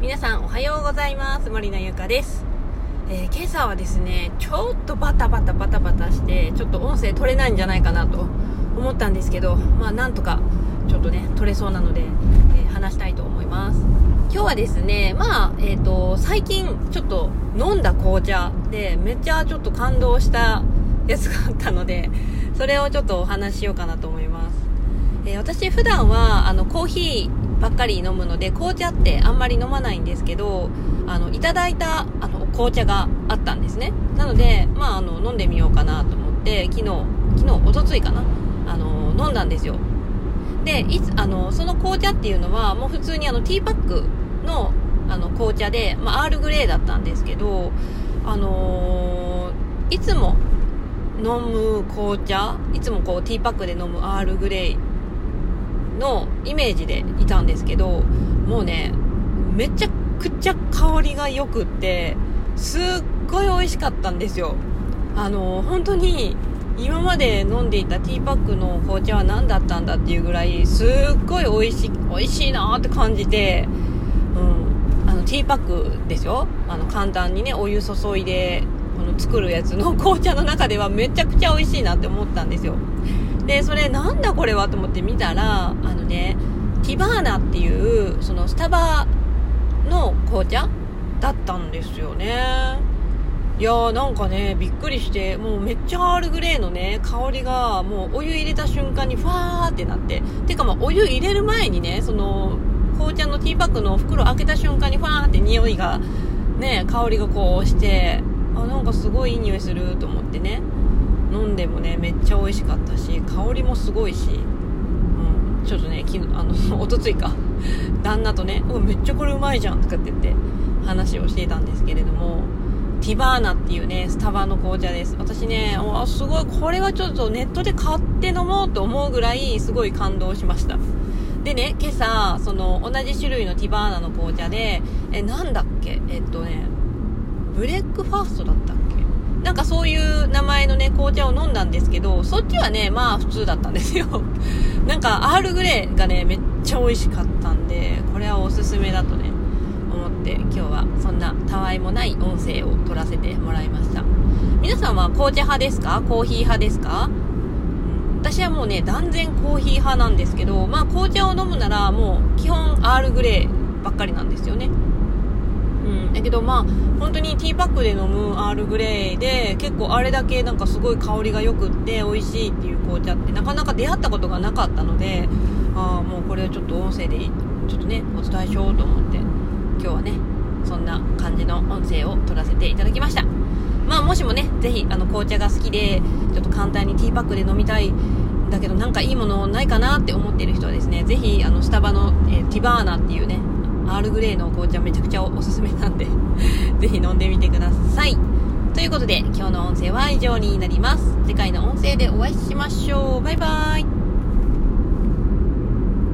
皆さんおはようございます。森のゆかです、えー今朝はですねちょっとバタバタバタバタしてちょっと音声取れないんじゃないかなと思ったんですけどまあなんとかちょっとね取れそうなので、えー話したいと思います。今日はですねまあえっ、と最近ちょっと飲んだ紅茶でめっちゃちょっと感動したやつがあったのでそれをちょっとお話ししようかなと思います。えー私普段はあのコーヒーばっかり飲むので紅茶ってあんまり飲まないんですけどあのいただいたあの紅茶があったんですね。なので、まあ、あの飲んでみようかなと思って昨日昨日おとついかな。あの飲んだんですよ。でいつあのその紅茶っていうのはもう普通にあのティーパックのあの紅茶で、まあ、アールグレーだったんですけどあのーいつも飲む紅茶いつもこうティーパックで飲むアールグレイのイメージでいたんですけどもうねめちゃくちゃ香りが良くってすっごい美味しかったんですよ。あの本当に今まで飲んでいたティーパックの紅茶は何だったんだっていうぐらいすっごい美味しい美味しいなーって感じてうん。あのティーパックですよ。あの簡単にねお湯注いでこの作るやつの紅茶の中ではめちゃくちゃ美味しいなって思ったんですよ。でそれなんだこれはと思って見たらあのねティバーナっていうそのスタバの紅茶だったんですよね。いやーなんかねびっくりしてもうめっちゃアールグレーのね香りがもうお湯入れた瞬間にファーってなっててかまあお湯入れる前にねその紅茶のティーパックの袋開けた瞬間にファーって匂いがね香りがこうしてあなんかすごいいい匂いすると思ってね。飲んでもねめっちゃ美味しかったし香りもすごいし、うん、ちょっとね昨日あの おとついか。旦那とね「うわめっちゃこれうまいじゃん」とかって言って話をしていたんですけれどもティバーナっていうねスタバの紅茶です。私ねすごいこれはちょっとネットで買って飲もうと思うぐらいすごい感動しました。でね今朝その同じ種類のティバーナの紅茶でえなんだっけ？えっとねブレックファーストだったっけ？なんかそういう名前のね、紅茶を飲んだんですけど、そっちはね、まあ普通だったんですよ。なんか、アールグレーがね、めっちゃ美味しかったんで、これはおすすめだとね、思って、今日はそんなたわいもない音声を取らせてもらいました。皆さんは紅茶派ですか？コーヒー派ですか？私はもうね、断然コーヒー派なんですけど、まあ紅茶を飲むならもう基本アールグレーばっかりなんですよね。うん、だけどまあ本当にティーパックで飲むアールグレイで結構あれだけなんかすごい香りが良くって美味しいっていう紅茶ってなかなか出会ったことがなかったのであもうこれをちょっと音声でちょっとねお伝えしようと思って今日はねそんな感じの音声を取らせていただきました。まあもしもねぜひあの紅茶が好きでちょっと簡単にティーパックで飲みたいだけどなんかいいものないかなって思っている人はですねぜひあのスタバの、えーティバーナっていうねアールグレイの紅茶めちゃくちゃおすすめなんで ぜひ飲んでみてください。ということで今日の音声は以上になります。次回の音声でお会いしましょう。バイバーイ。